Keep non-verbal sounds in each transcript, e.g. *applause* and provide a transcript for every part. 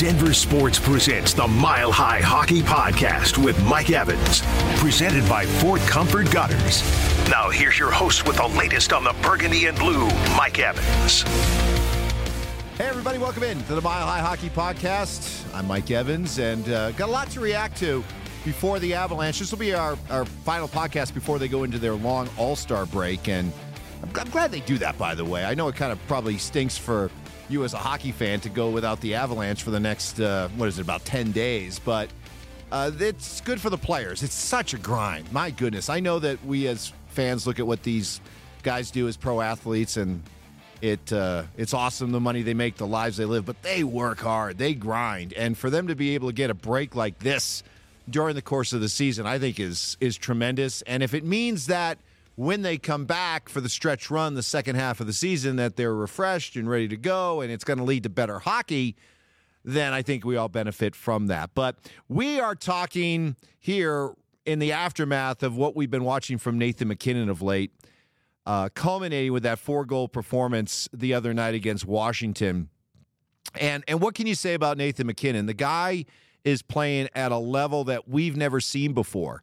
Denver Sports presents the Mile High Hockey Podcast with Mike Evans, presented by Fort Comfort Gutters. Now, here's your host with the latest on the burgundy and blue, Mike Evans. Hey, everybody, welcome in to the Mile High Hockey Podcast. I'm Mike Evans, and uh, got a lot to react to before the Avalanche. This will be our, our final podcast before they go into their long All Star break. And I'm, I'm glad they do that, by the way. I know it kind of probably stinks for you as a hockey fan to go without the Avalanche for the next, uh, what is it, about 10 days. But uh, it's good for the players. It's such a grind. My goodness. I know that we as fans look at what these guys do as pro athletes and it uh, it's awesome the money they make, the lives they live, but they work hard, they grind, and for them to be able to get a break like this during the course of the season, I think is is tremendous. And if it means that when they come back for the stretch run, the second half of the season, that they're refreshed and ready to go, and it's going to lead to better hockey, then I think we all benefit from that. But we are talking here in the aftermath of what we've been watching from Nathan MacKinnon of late uh, culminating with that four goal performance the other night against Washington. And and what can you say about Nathan MacKinnon? The guy is playing at a level that we've never seen before.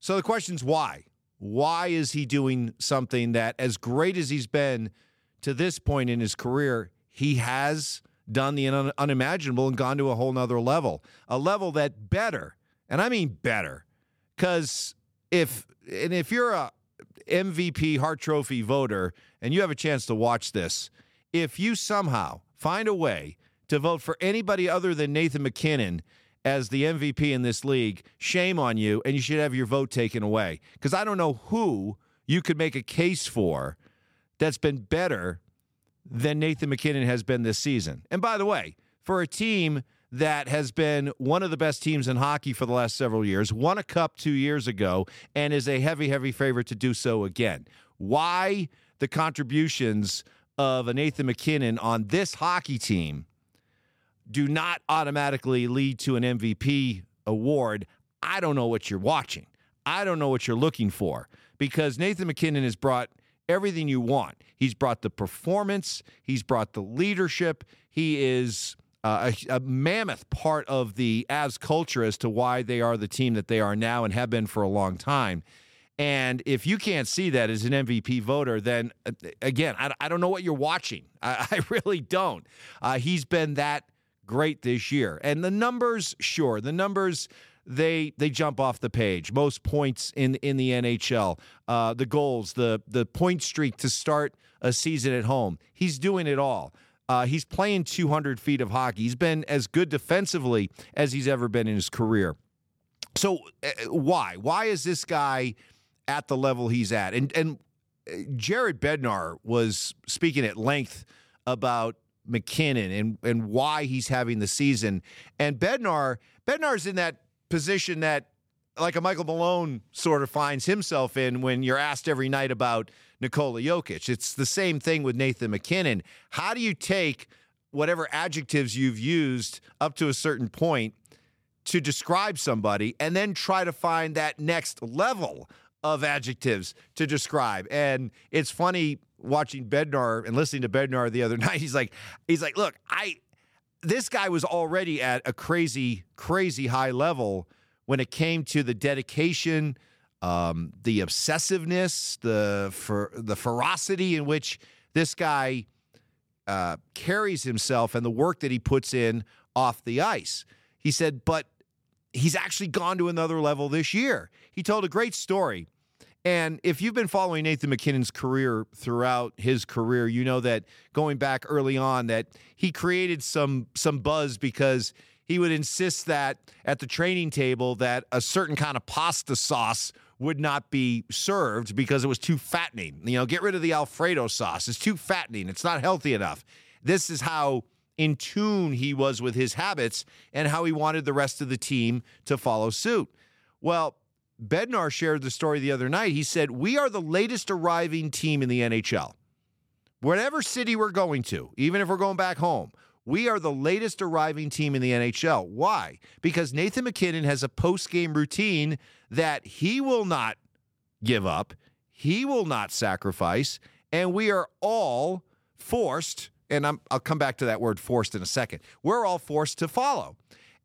So the question's why? Why is he doing something that, as great as he's been to this point in his career, he has done the un- unimaginable and gone to a whole nother level, a level that better, and I mean better, because if and if you're a MVP Hart Trophy voter and you have a chance to watch this, if you somehow find a way to vote for anybody other than Nathan MacKinnon as the MVP in this league, shame on you, and you should have your vote taken away. Because I don't know who you could make a case for that's been better than Nathan MacKinnon has been this season. And by the way, for a team that has been one of the best teams in hockey for the last several years, won a cup two years ago, and is a heavy, heavy favorite to do so again. Why the contributions of a Nathan MacKinnon on this hockey team do not automatically lead to an MVP award? I don't know what you're watching. I don't know what you're looking for because Nathan MacKinnon has brought everything you want. He's brought the performance, he's brought the leadership, he is uh, a, a, mammoth part of the Avs culture as to why they are the team that they are now and have been for a long time. And if you can't see that as an MVP voter, then uh, again, I, I, don't know what you're watching. I, *laughs* I really don't. Uh, he's been that great this year, and the numbers, sure, the numbers they they jump off the page. Most points in in the NHL, uh, the goals, the the point streak to start a season at home. He's doing it all. Uh, he's playing 200 feet of hockey. He's been as good defensively as he's ever been in his career. So uh, why? Why is this guy at the level he's at? And and uh, Jared Bednar was speaking at length about MacKinnon and and why he's having the season. And Bednar Bednar's in that position that like a Michael Malone sort of finds himself in when you're asked every night about Nikola Jokic. It's the same thing with Nathan MacKinnon. How do you take whatever adjectives you've used up to a certain point to describe somebody and then try to find that next level of adjectives to describe? And it's funny watching Bednar and listening to Bednar the other *laughs* night. He's like, he's like, look, I this guy was already at a crazy, crazy high level when it came to the dedication, um, the obsessiveness, the for the ferocity in which this guy uh, carries himself, and the work that he puts in off the ice. He said, but he's actually gone to another level this year. He told a great story. And if you've been following Nathan MacKinnon's career throughout his career, you know that going back early on that he created some some buzz because he would insist that at the training table that a certain kind of pasta sauce would not be served because it was too fattening. You know, get rid of the Alfredo sauce. It's too fattening. It's not healthy enough. This is how in tune he was with his habits and how he wanted the rest of the team to follow suit. Well, Bednar shared the story the other night. He said, We are the latest arriving team in the NHL. Whatever city we're going to, even if we're going back home, we are the latest arriving team in the NHL. Why? Because Nathan MacKinnon has a post game routine that he will not give up, he will not sacrifice, and we are all forced and I'm, I'll come back to that word forced in a second. We're all forced to follow.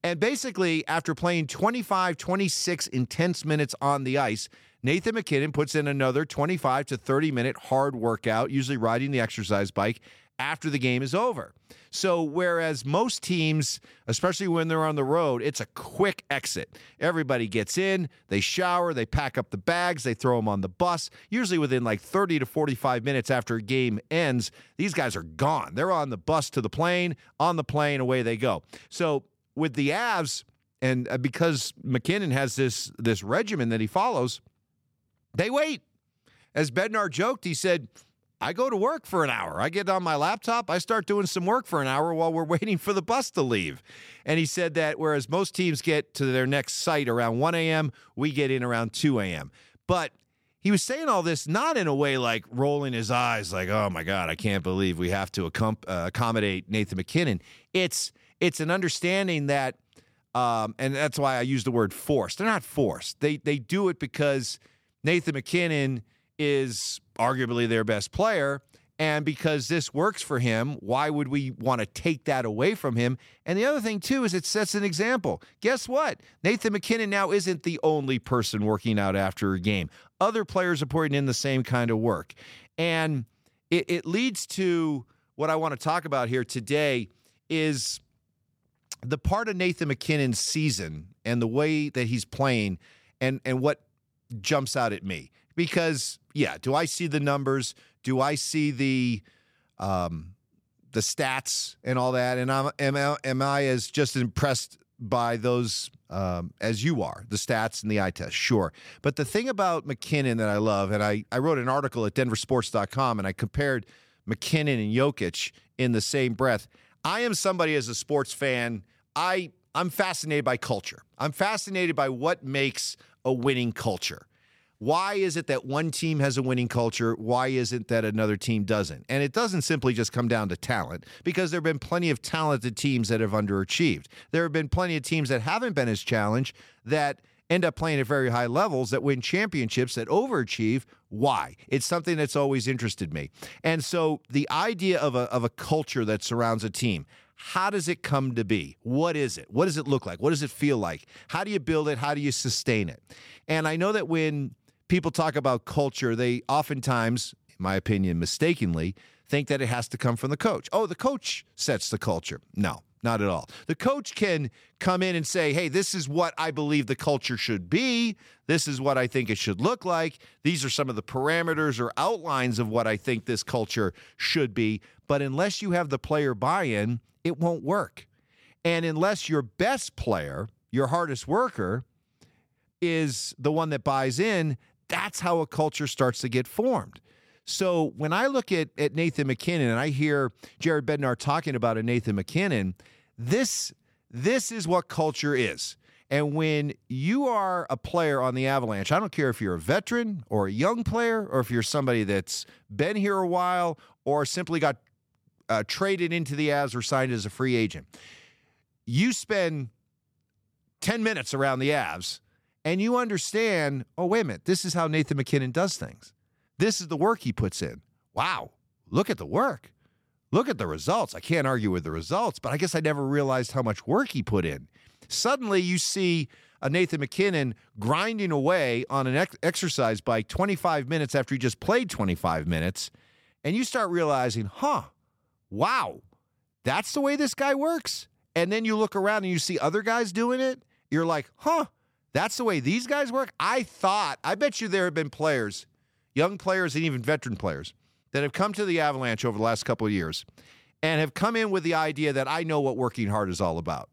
And basically, after playing 25, 26 intense minutes on the ice, Nathan MacKinnon puts in another 25 to 30 minute hard workout, usually riding the exercise bike after the game is over. So, whereas most teams, especially when they're on the road, it's a quick exit. Everybody gets in, they shower, they pack up the bags, they throw them on the bus. Usually within like 30 to 45 minutes after a game ends, these guys are gone. They're on the bus to the plane, on the plane, away they go. So, with the Avs, and uh, because MacKinnon has this this regimen that he follows, they wait. As Bednar joked, he said, I go to work for an hour. I get on my laptop, I start doing some work for an hour while we're *laughs* waiting for the bus to leave. And he said that whereas most teams get to their next site around 1 a.m., we get in around 2 a.m. But he was saying all this not in a way like rolling his eyes, like, oh my God, I can't believe we have to uh, accommodate Nathan MacKinnon. It's it's an understanding that, um, and that's why I use the word forced. They're not forced. They they do it because Nathan MacKinnon is arguably their best player. And because this works for him, why would we want to take that away from him? And the other thing, too, is it sets an example. Guess what? Nathan MacKinnon now isn't the only person working out after a game. Other players are putting in the same kind of work. And it, it leads to what I want to talk about here today is the part of Nathan MacKinnon's season and the way that he's playing and, and what jumps out at me. Because, yeah, do I see the numbers? Do I see the um, the stats and all that? And I'm, am, am I as just impressed by those um, as you are, the stats and the eye test, sure. But the thing about MacKinnon that I love, and I, I wrote an article at denversports.com and I compared MacKinnon and Jokic in the same breath. I am somebody as a sports fan, I I'm fascinated by culture. I'm fascinated by what makes a winning culture. Why is it that one team has a winning culture? Why isn't that another team doesn't? And it doesn't simply just come down to talent because there have been plenty of talented teams that have underachieved. There have been plenty of teams that haven't been as challenged that end up playing at very high levels that win championships that overachieve. Why? It's something that's always interested me. And so the idea of a, of a culture that surrounds a team, how does it come to be? What is it? What does it look like? What does it feel like? How do you build it? How do you sustain it? And I know that when people talk about culture, they oftentimes, in my opinion, mistakenly, think that it has to come from the coach. Oh, the coach sets the culture. No, not at all. The coach can come in and say, hey, this is what I believe the culture should be. This is what I think it should look like. These are some of the parameters or outlines of what I think this culture should be. But unless you have the player buy in, it won't work. And unless your best player, your hardest worker, is the one that buys in, that's how a culture starts to get formed. So when I look at, at Nathan MacKinnon and I hear Jared Bednar talking about a Nathan MacKinnon, this this is what culture is. And when you are a player on the Avalanche, I don't care if you're a veteran or a young player or if you're somebody that's been here a while or simply got uh, traded into the Avs or signed as a free agent. You spend 10 minutes around the Avs and you understand, oh, wait a minute, this is how Nathan MacKinnon does things. This is the work he puts in. Wow, look at the work. Look at the results. I can't argue with the results, but I guess I never realized how much work he put in. Suddenly, you see a Nathan MacKinnon grinding away on an ex- exercise bike 25 minutes after he just played 25 minutes, and you start realizing, huh, wow, that's the way this guy works. And then you look around and you see other guys doing it. You're like, huh, that's the way these guys work. I thought, I bet you there have been players, young players and even veteran players, that have come to the Avalanche over the last couple of years and have come in with the idea that I know what working hard is all about.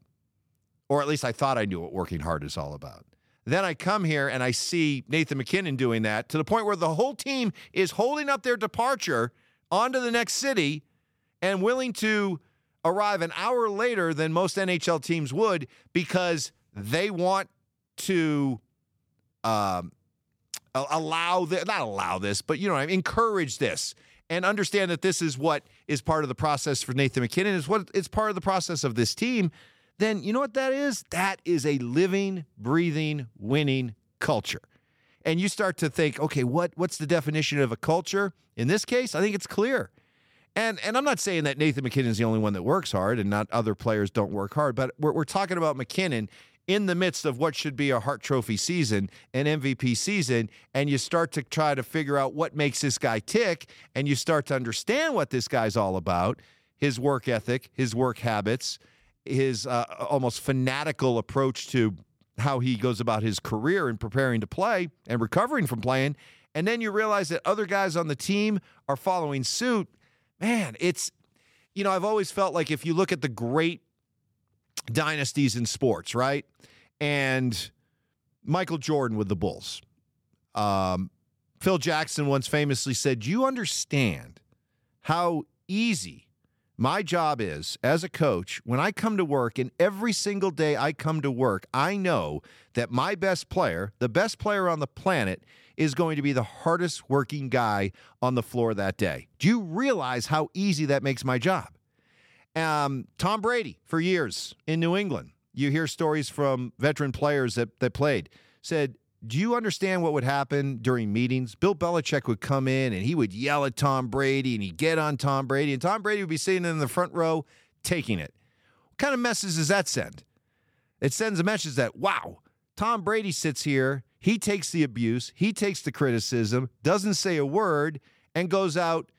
Or at least I thought I knew what working hard is all about. Then I come here and I see Nathan MacKinnon doing that to the point where the whole team is holding up their departure onto the next city and willing to arrive an hour later than most NHL teams would because they want to um, allow this, not allow this, but you know, I encourage this and understand that this is what is part of the process for Nathan MacKinnon is what it's part of the process of this team, then you know what that is? That is a living, breathing, winning culture. And you start to think, okay, what what's the definition of a culture? In this case, I think it's clear. And and I'm not saying that Nathan MacKinnon is the only one that works hard and not other players don't work hard, but we're, we're talking about MacKinnon in the midst of what should be a Hart Trophy season, an MVP season, and you start to try to figure out what makes this guy tick, and you start to understand what this guy's all about his work ethic, his work habits, his uh, almost fanatical approach to how he goes about his career and preparing to play and recovering from playing. And then you realize that other guys on the team are following suit. Man, it's, you know, I've always felt like if you look at the great dynasties in sports, right? And Michael Jordan with the Bulls. Um, Phil Jackson once famously said, You understand how easy my job is as a coach when I come to work, and every single day I come to work, I know that my best player, the best player on the planet, is going to be the hardest working guy on the floor that day. Do you realize how easy that makes my job? Um, Tom Brady, for years in New England, you hear stories from veteran players that, that played, said, do you understand what would happen during meetings? Bill Belichick would come in and he would yell at Tom Brady and he'd get on Tom Brady, and Tom Brady would be sitting in the front row taking it. What kind of message does that send? It sends a message that, wow, Tom Brady sits here, he takes the abuse, he takes the criticism, doesn't say a word, and goes out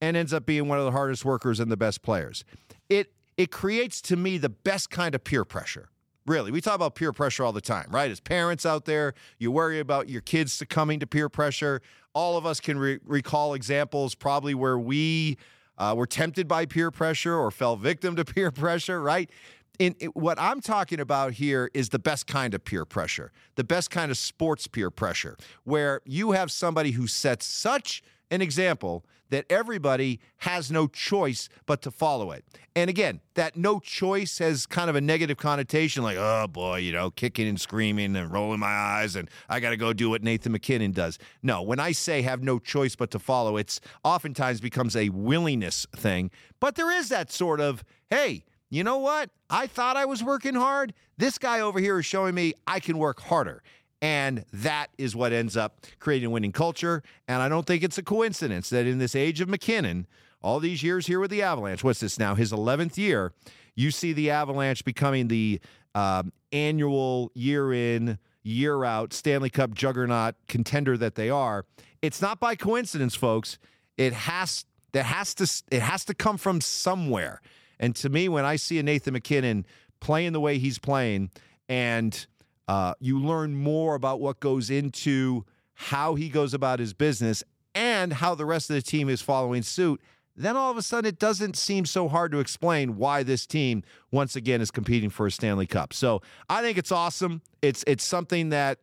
and ends up being one of the hardest workers and the best players. It it creates to me the best kind of peer pressure. Really, we talk about peer pressure all the time, right? As parents out there, you worry about your kids succumbing to peer pressure. All of us can re- recall examples probably where we uh, were tempted by peer pressure or fell victim to *laughs* peer pressure, right? In, in, what I'm talking about here is the best kind of peer pressure, the best kind of sports peer pressure, where you have somebody who sets such an example that everybody has no choice but to follow it. And again, that no choice has kind of a negative connotation like, oh boy, you know, kicking and screaming and rolling my eyes and I got to go do what Nathan MacKinnon does. No, when I say have no choice but to follow, it's oftentimes becomes a willingness thing. But there is that sort of, hey, you know what? I thought I was working hard. This guy over here is showing me I can work harder. And that is what ends up creating a winning culture. And I don't think it's a coincidence that in this age of MacKinnon, all these years here with the Avalanche, what's this now, his 11th year, you see the Avalanche becoming the um, annual year in, year out Stanley Cup juggernaut contender that they are. It's not by coincidence, folks. It has that has to it has to come from somewhere. And to me, when I see a Nathan MacKinnon playing the way he's playing and – uh, you learn more about what goes into how he goes about his business and how the rest of the team is following suit. Then all of a sudden, it doesn't seem so hard to explain why this team once again is competing for a Stanley Cup. So I think it's awesome. It's it's something that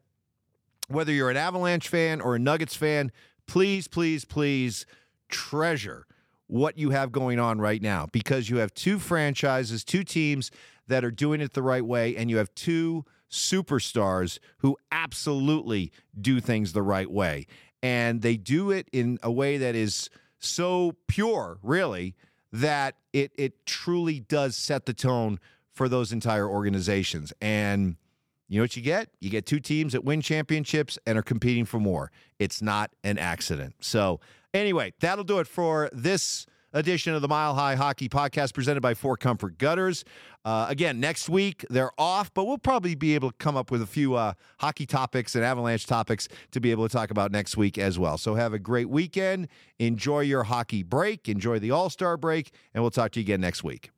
whether you're an Avalanche fan or a Nuggets fan, please, please, please treasure what you have going on right now because you have two franchises, two teams that are doing it the right way, and you have two superstars who absolutely do things the right way. And they do it in a way that is so pure, really, that it it truly does set the tone for those entire organizations. And you know what you get? You get two teams that win championships and are competing for more. It's not an accident. So, anyway, that'll do it for this edition of the Mile High Hockey Podcast presented by Fort Comfort Gutters. Uh, again, next week they're off, but we'll probably be able to come up with a few uh, hockey topics and avalanche topics to be able to talk about next week as well. So have a great weekend. Enjoy your hockey break, enjoy the All Star break, and we'll talk to you again next week.